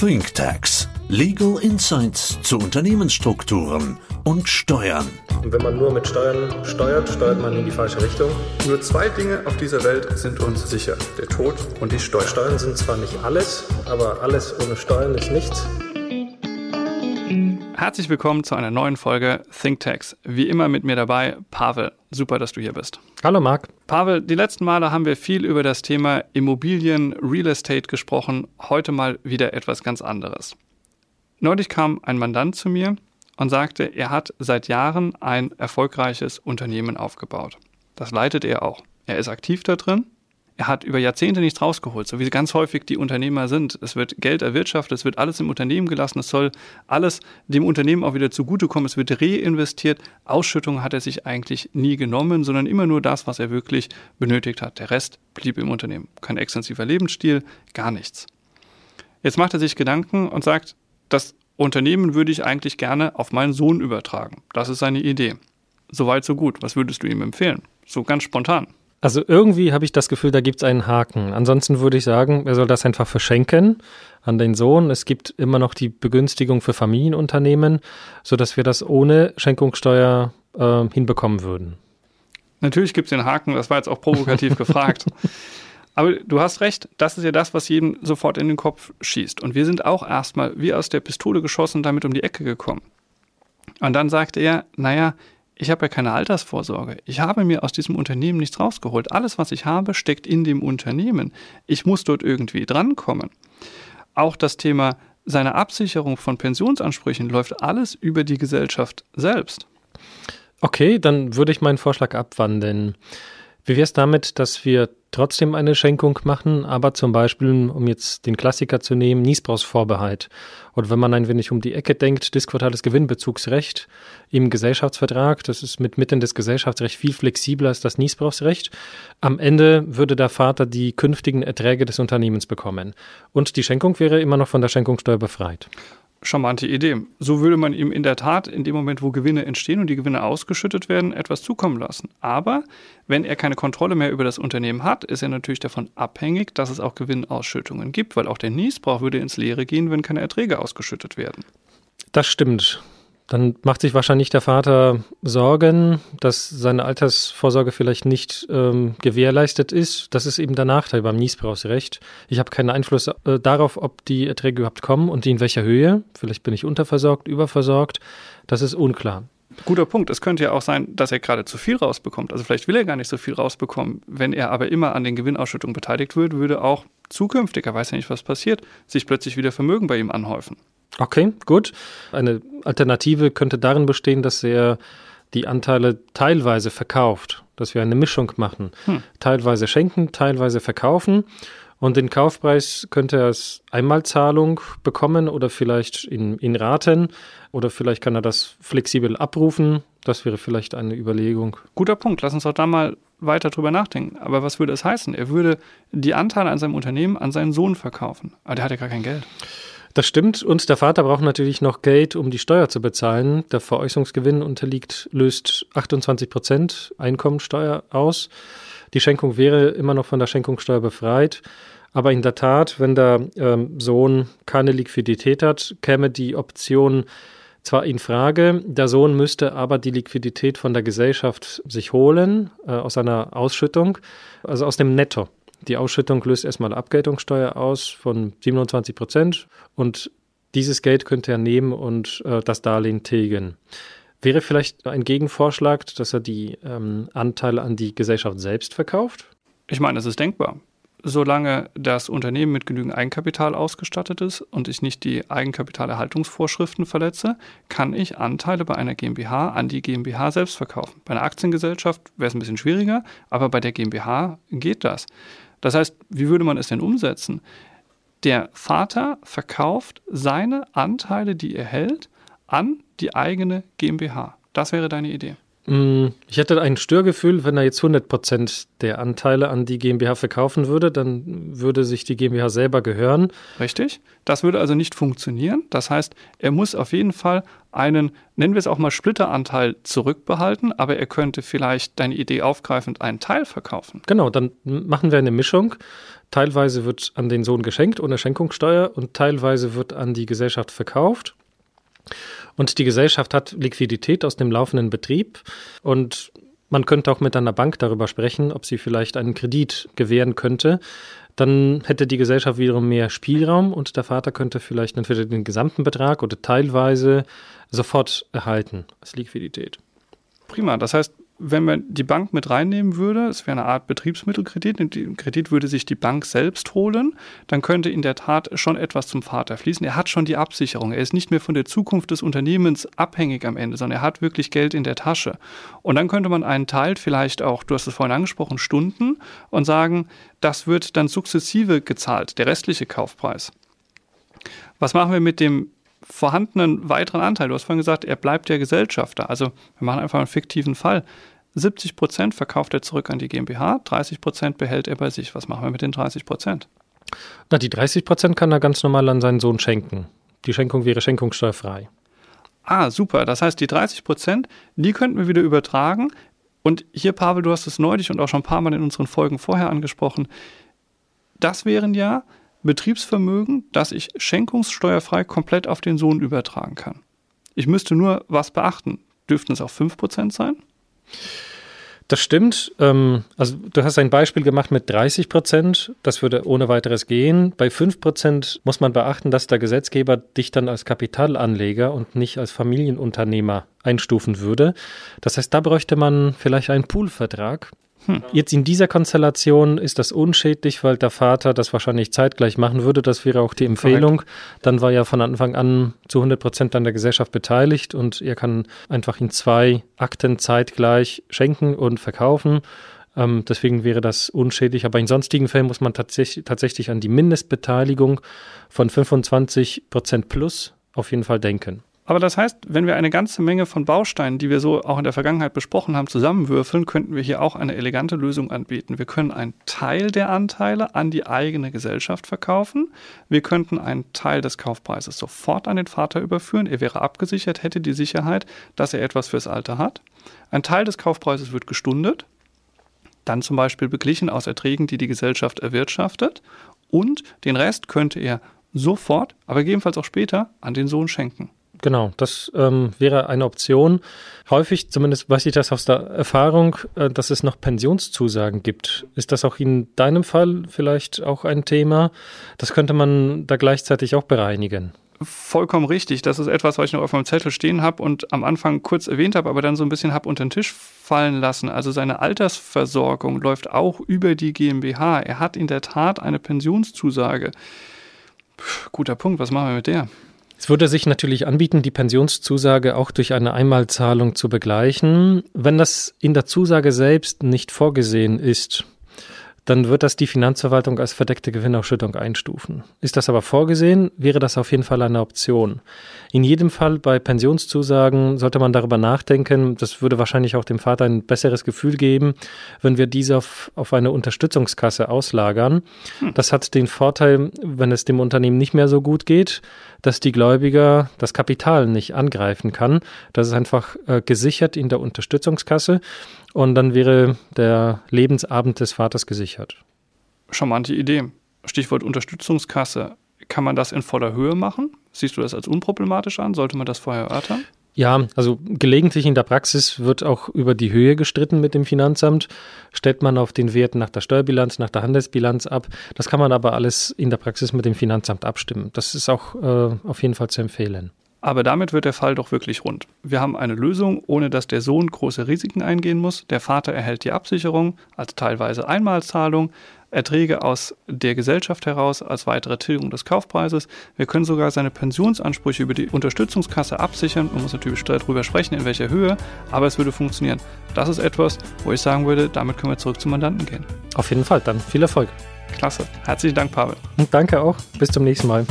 ThinkTax. Legal Insights zu Unternehmensstrukturen und Steuern. Und wenn man nur mit Steuern steuert, steuert man in die falsche Richtung. Nur zwei Dinge auf dieser Welt sind uns sicher. Der Tod und die Steuern. Steuern sind zwar nicht alles, aber alles ohne Steuern ist nichts. Herzlich willkommen zu einer neuen Folge ThinkTax. Wie immer mit mir dabei, Pavel. Super, dass du hier bist. Hallo Marc. Pavel, die letzten Male haben wir viel über das Thema Immobilien, Real Estate gesprochen. Heute mal wieder etwas ganz anderes. Neulich kam ein Mandant zu mir und sagte, er hat seit Jahren ein erfolgreiches Unternehmen aufgebaut. Das leitet er auch. Er ist aktiv da drin hat über Jahrzehnte nichts rausgeholt, so wie ganz häufig die Unternehmer sind. Es wird Geld erwirtschaftet, es wird alles im Unternehmen gelassen, es soll alles dem Unternehmen auch wieder zugutekommen, es wird reinvestiert. Ausschüttung hat er sich eigentlich nie genommen, sondern immer nur das, was er wirklich benötigt hat. Der Rest blieb im Unternehmen. Kein extensiver Lebensstil, gar nichts. Jetzt macht er sich Gedanken und sagt, das Unternehmen würde ich eigentlich gerne auf meinen Sohn übertragen. Das ist seine Idee. Soweit, so gut. Was würdest du ihm empfehlen? So ganz spontan. Also irgendwie habe ich das Gefühl, da gibt es einen Haken. Ansonsten würde ich sagen, er soll das einfach verschenken an den Sohn. Es gibt immer noch die Begünstigung für Familienunternehmen, sodass wir das ohne Schenkungssteuer äh, hinbekommen würden. Natürlich gibt es den Haken, das war jetzt auch provokativ gefragt. Aber du hast recht, das ist ja das, was jedem sofort in den Kopf schießt. Und wir sind auch erstmal wie aus der Pistole geschossen damit um die Ecke gekommen. Und dann sagte er, naja, ich habe ja keine Altersvorsorge. Ich habe mir aus diesem Unternehmen nichts rausgeholt. Alles, was ich habe, steckt in dem Unternehmen. Ich muss dort irgendwie drankommen. Auch das Thema seiner Absicherung von Pensionsansprüchen läuft alles über die Gesellschaft selbst. Okay, dann würde ich meinen Vorschlag abwandeln. Wie wäre es damit, dass wir trotzdem eine Schenkung machen, aber zum Beispiel, um jetzt den Klassiker zu nehmen, Niesbrauchsvorbehalt. Oder wenn man ein wenig um die Ecke denkt, disquartales Gewinnbezugsrecht im Gesellschaftsvertrag, das ist mit Mitten des Gesellschaftsrechts viel flexibler als das Niesbrauchsrecht. Am Ende würde der Vater die künftigen Erträge des Unternehmens bekommen. Und die Schenkung wäre immer noch von der Schenkungssteuer befreit charmante Idee. So würde man ihm in der Tat in dem Moment, wo Gewinne entstehen und die Gewinne ausgeschüttet werden, etwas zukommen lassen. Aber wenn er keine Kontrolle mehr über das Unternehmen hat, ist er natürlich davon abhängig, dass es auch Gewinnausschüttungen gibt, weil auch der Niesbrauch würde ins Leere gehen, wenn keine Erträge ausgeschüttet werden. Das stimmt. Dann macht sich wahrscheinlich der Vater Sorgen, dass seine Altersvorsorge vielleicht nicht ähm, gewährleistet ist. Das ist eben der Nachteil beim Niesbrauchsrecht. Ich habe keinen Einfluss äh, darauf, ob die Erträge überhaupt kommen und in welcher Höhe. Vielleicht bin ich unterversorgt, überversorgt. Das ist unklar. Guter Punkt. Es könnte ja auch sein, dass er gerade zu viel rausbekommt. Also vielleicht will er gar nicht so viel rausbekommen. Wenn er aber immer an den Gewinnausschüttungen beteiligt wird, würde auch zukünftig, er weiß ja nicht, was passiert, sich plötzlich wieder Vermögen bei ihm anhäufen. Okay, gut. Eine Alternative könnte darin bestehen, dass er die Anteile teilweise verkauft, dass wir eine Mischung machen. Hm. Teilweise schenken, teilweise verkaufen. Und den Kaufpreis könnte er als Einmalzahlung bekommen oder vielleicht in, in Raten oder vielleicht kann er das flexibel abrufen. Das wäre vielleicht eine Überlegung. Guter Punkt. Lass uns doch da mal weiter drüber nachdenken. Aber was würde es heißen? Er würde die Anteile an seinem Unternehmen an seinen Sohn verkaufen. Aber der hat ja gar kein Geld. Das stimmt. Und der Vater braucht natürlich noch Geld, um die Steuer zu bezahlen. Der Veräußerungsgewinn unterliegt, löst 28 Prozent Einkommensteuer aus. Die Schenkung wäre immer noch von der Schenkungssteuer befreit. Aber in der Tat, wenn der ähm, Sohn keine Liquidität hat, käme die Option zwar in Frage, der Sohn müsste aber die Liquidität von der Gesellschaft sich holen, äh, aus einer Ausschüttung, also aus dem Netto. Die Ausschüttung löst erstmal Abgeltungssteuer aus von 27 Prozent und dieses Geld könnte er nehmen und äh, das Darlehen tilgen. Wäre vielleicht ein Gegenvorschlag, dass er die ähm, Anteile an die Gesellschaft selbst verkauft? Ich meine, es ist denkbar. Solange das Unternehmen mit genügend Eigenkapital ausgestattet ist und ich nicht die Eigenkapitalerhaltungsvorschriften verletze, kann ich Anteile bei einer GmbH an die GmbH selbst verkaufen. Bei einer Aktiengesellschaft wäre es ein bisschen schwieriger, aber bei der GmbH geht das. Das heißt, wie würde man es denn umsetzen? Der Vater verkauft seine Anteile, die er hält, an die eigene GmbH. Das wäre deine Idee. Mm, ich hätte ein Störgefühl, wenn er jetzt 100 Prozent der Anteile an die GmbH verkaufen würde, dann würde sich die GmbH selber gehören. Richtig. Das würde also nicht funktionieren. Das heißt, er muss auf jeden Fall einen, nennen wir es auch mal Splitteranteil zurückbehalten, aber er könnte vielleicht deine Idee aufgreifend einen Teil verkaufen. Genau, dann machen wir eine Mischung. Teilweise wird an den Sohn geschenkt ohne Schenkungssteuer und teilweise wird an die Gesellschaft verkauft. Und die Gesellschaft hat Liquidität aus dem laufenden Betrieb und man könnte auch mit einer Bank darüber sprechen, ob sie vielleicht einen Kredit gewähren könnte. Dann hätte die Gesellschaft wiederum mehr Spielraum und der Vater könnte vielleicht entweder den gesamten Betrag oder teilweise sofort erhalten als Liquidität. Prima. Das heißt, wenn man die Bank mit reinnehmen würde, es wäre eine Art Betriebsmittelkredit, den Kredit würde sich die Bank selbst holen, dann könnte in der Tat schon etwas zum Vater fließen. Er hat schon die Absicherung. Er ist nicht mehr von der Zukunft des Unternehmens abhängig am Ende, sondern er hat wirklich Geld in der Tasche. Und dann könnte man einen Teil vielleicht auch, du hast es vorhin angesprochen, Stunden und sagen, das wird dann sukzessive gezahlt, der restliche Kaufpreis. Was machen wir mit dem vorhandenen weiteren Anteil. Du hast vorhin gesagt, er bleibt der Gesellschafter. Also wir machen einfach einen fiktiven Fall. 70 Prozent verkauft er zurück an die GmbH, 30 Prozent behält er bei sich. Was machen wir mit den 30 Prozent? Na, die 30 Prozent kann er ganz normal an seinen Sohn schenken. Die Schenkung wäre schenkungssteuerfrei. Ah, super. Das heißt, die 30 Prozent, die könnten wir wieder übertragen. Und hier, Pavel, du hast es neulich und auch schon ein paar Mal in unseren Folgen vorher angesprochen. Das wären ja Betriebsvermögen, das ich schenkungssteuerfrei komplett auf den Sohn übertragen kann. Ich müsste nur was beachten. Dürften es auch 5% sein? Das stimmt. Ähm, also du hast ein Beispiel gemacht mit 30 Prozent. Das würde ohne weiteres gehen. Bei 5 Prozent muss man beachten, dass der Gesetzgeber dich dann als Kapitalanleger und nicht als Familienunternehmer einstufen würde. Das heißt, da bräuchte man vielleicht einen Poolvertrag. Hm. Jetzt in dieser Konstellation ist das unschädlich, weil der Vater das wahrscheinlich zeitgleich machen würde. Das wäre auch die Empfehlung. Correct. Dann war ja von Anfang an zu 100 Prozent an der Gesellschaft beteiligt und er kann einfach in zwei Akten zeitgleich schenken und verkaufen. Ähm, deswegen wäre das unschädlich. Aber in sonstigen Fällen muss man tatsächlich, tatsächlich an die Mindestbeteiligung von 25 Prozent plus auf jeden Fall denken. Aber das heißt, wenn wir eine ganze Menge von Bausteinen, die wir so auch in der Vergangenheit besprochen haben, zusammenwürfeln, könnten wir hier auch eine elegante Lösung anbieten. Wir können einen Teil der Anteile an die eigene Gesellschaft verkaufen. Wir könnten einen Teil des Kaufpreises sofort an den Vater überführen. Er wäre abgesichert, hätte die Sicherheit, dass er etwas fürs Alter hat. Ein Teil des Kaufpreises wird gestundet, dann zum Beispiel beglichen aus Erträgen, die die Gesellschaft erwirtschaftet. Und den Rest könnte er sofort, aber gegebenenfalls auch später, an den Sohn schenken. Genau, das ähm, wäre eine Option. Häufig, zumindest weiß ich das aus der Erfahrung, äh, dass es noch Pensionszusagen gibt. Ist das auch in deinem Fall vielleicht auch ein Thema? Das könnte man da gleichzeitig auch bereinigen. Vollkommen richtig. Das ist etwas, was ich noch auf meinem Zettel stehen habe und am Anfang kurz erwähnt habe, aber dann so ein bisschen habe unter den Tisch fallen lassen. Also seine Altersversorgung läuft auch über die GmbH. Er hat in der Tat eine Pensionszusage. Puh, guter Punkt. Was machen wir mit der? Es würde sich natürlich anbieten, die Pensionszusage auch durch eine Einmalzahlung zu begleichen. Wenn das in der Zusage selbst nicht vorgesehen ist, dann wird das die Finanzverwaltung als verdeckte Gewinnausschüttung einstufen. Ist das aber vorgesehen, wäre das auf jeden Fall eine Option. In jedem Fall bei Pensionszusagen sollte man darüber nachdenken. Das würde wahrscheinlich auch dem Vater ein besseres Gefühl geben, wenn wir diese auf, auf eine Unterstützungskasse auslagern. Hm. Das hat den Vorteil, wenn es dem Unternehmen nicht mehr so gut geht, dass die Gläubiger das Kapital nicht angreifen kann. Das ist einfach äh, gesichert in der Unterstützungskasse und dann wäre der Lebensabend des Vaters gesichert. Charmante Idee. Stichwort Unterstützungskasse. Kann man das in voller Höhe machen? Siehst du das als unproblematisch an? Sollte man das vorher erörtern? Ja, also gelegentlich in der Praxis wird auch über die Höhe gestritten mit dem Finanzamt. Stellt man auf den Wert nach der Steuerbilanz, nach der Handelsbilanz ab. Das kann man aber alles in der Praxis mit dem Finanzamt abstimmen. Das ist auch äh, auf jeden Fall zu empfehlen. Aber damit wird der Fall doch wirklich rund. Wir haben eine Lösung, ohne dass der Sohn große Risiken eingehen muss. Der Vater erhält die Absicherung als teilweise Einmalzahlung, Erträge aus der Gesellschaft heraus als weitere Tilgung des Kaufpreises. Wir können sogar seine Pensionsansprüche über die Unterstützungskasse absichern. Man muss natürlich darüber sprechen, in welcher Höhe, aber es würde funktionieren. Das ist etwas, wo ich sagen würde, damit können wir zurück zum Mandanten gehen. Auf jeden Fall, dann viel Erfolg. Klasse. Herzlichen Dank, Pavel. Und danke auch. Bis zum nächsten Mal.